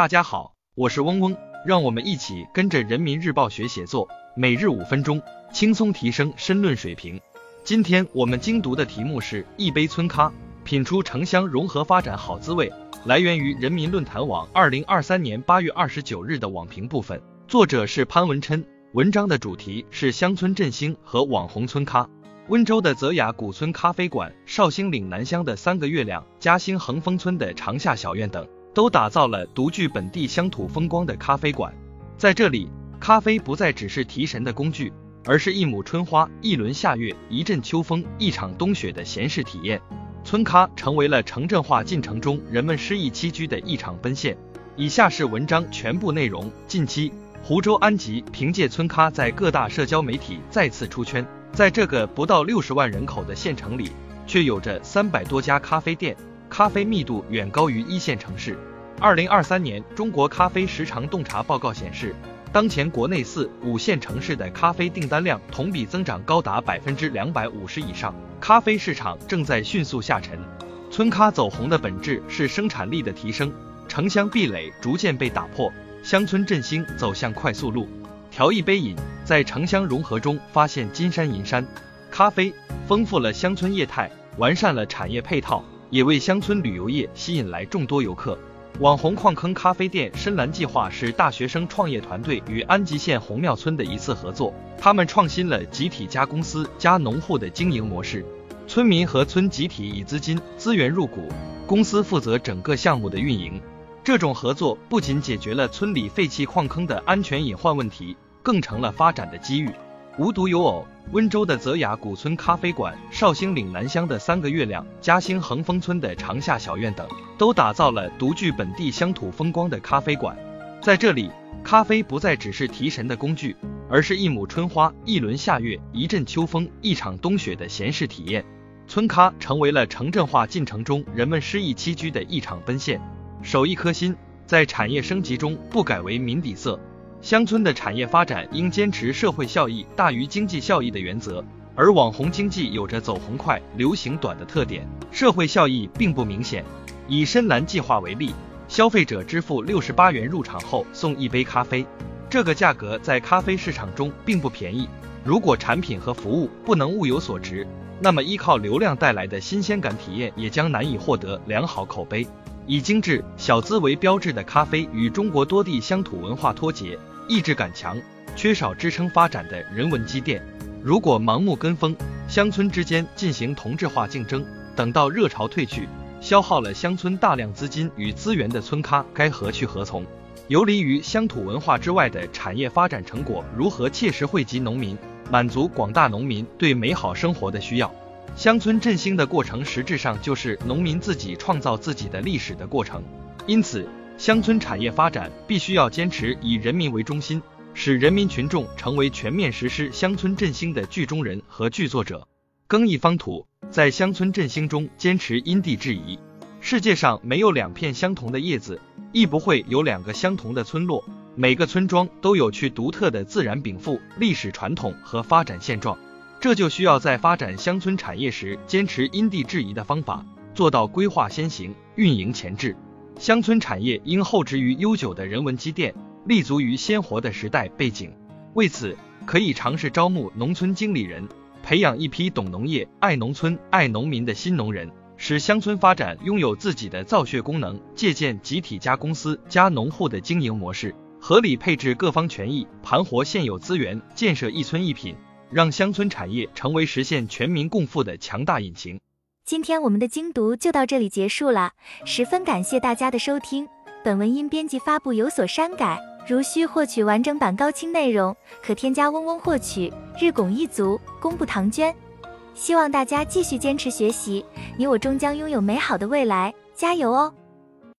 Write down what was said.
大家好，我是嗡嗡，让我们一起跟着人民日报学写作，每日五分钟，轻松提升申论水平。今天我们精读的题目是一杯村咖，品出城乡融合发展好滋味。来源于人民论坛网二零二三年八月二十九日的网评部分，作者是潘文琛，文章的主题是乡村振兴和网红村咖。温州的泽雅古村咖啡馆、绍兴岭南乡的三个月亮、嘉兴恒丰村的长夏小院等。都打造了独具本地乡土风光的咖啡馆，在这里，咖啡不再只是提神的工具，而是一亩春花、一轮夏月、一阵秋风、一场冬雪的闲适体验。村咖成为了城镇化进程中人们诗意栖居的一场奔现。以下是文章全部内容。近期，湖州安吉凭借村咖在各大社交媒体再次出圈，在这个不到六十万人口的县城里，却有着三百多家咖啡店。咖啡密度远高于一线城市。二零二三年中国咖啡时长洞察报告显示，当前国内四五线城市的咖啡订单量同比增长高达百分之两百五十以上，咖啡市场正在迅速下沉。村咖走红的本质是生产力的提升，城乡壁垒逐渐被打破，乡村振兴走向快速路。调一杯饮，在城乡融合中发现金山银山。咖啡丰富了乡村业态，完善了产业配套。也为乡村旅游业吸引来众多游客。网红矿坑咖啡店深蓝计划是大学生创业团队与安吉县红庙村的一次合作。他们创新了集体加公司加农户的经营模式，村民和村集体以资金资源入股，公司负责整个项目的运营。这种合作不仅解决了村里废弃矿坑的安全隐患问题，更成了发展的机遇。无独有偶。温州的泽雅古村咖啡馆、绍兴岭南乡的三个月亮、嘉兴恒丰村的长夏小院等，都打造了独具本地乡土风光的咖啡馆。在这里，咖啡不再只是提神的工具，而是一亩春花、一轮夏月、一阵秋风、一场冬雪的闲适体验。村咖成为了城镇化进程中人们诗意栖居的一场奔现。守一颗心，在产业升级中不改为民底色。乡村的产业发展应坚持社会效益大于经济效益的原则，而网红经济有着走红快、流行短的特点，社会效益并不明显。以深蓝计划为例，消费者支付六十八元入场后送一杯咖啡，这个价格在咖啡市场中并不便宜。如果产品和服务不能物有所值，那么依靠流量带来的新鲜感体验也将难以获得良好口碑。以精致小资为标志的咖啡与中国多地乡土文化脱节。意志感强，缺少支撑发展的人文积淀。如果盲目跟风，乡村之间进行同质化竞争，等到热潮退去，消耗了乡村大量资金与资源的村咖该何去何从？游离于乡土文化之外的产业发展成果如何切实惠及农民，满足广大农民对美好生活的需要？乡村振兴的过程实质上就是农民自己创造自己的历史的过程，因此。乡村产业发展必须要坚持以人民为中心，使人民群众成为全面实施乡村振兴的剧中人和剧作者。耕一方土，在乡村振兴中坚持因地制宜。世界上没有两片相同的叶子，亦不会有两个相同的村落。每个村庄都有其独特的自然禀赋、历史传统和发展现状。这就需要在发展乡村产业时，坚持因地制宜的方法，做到规划先行、运营前置。乡村产业应厚植于悠久的人文积淀，立足于鲜活的时代背景。为此，可以尝试招募农村经理人，培养一批懂农业、爱农村、爱农民的新农人，使乡村发展拥有自己的造血功能。借鉴集体加公司加农户的经营模式，合理配置各方权益，盘活现有资源，建设一村一品，让乡村产业成为实现全民共富的强大引擎。今天我们的精读就到这里结束了，十分感谢大家的收听。本文因编辑发布有所删改，如需获取完整版高清内容，可添加嗡嗡获取。日拱一卒，功不唐捐。希望大家继续坚持学习，你我终将拥有美好的未来，加油哦！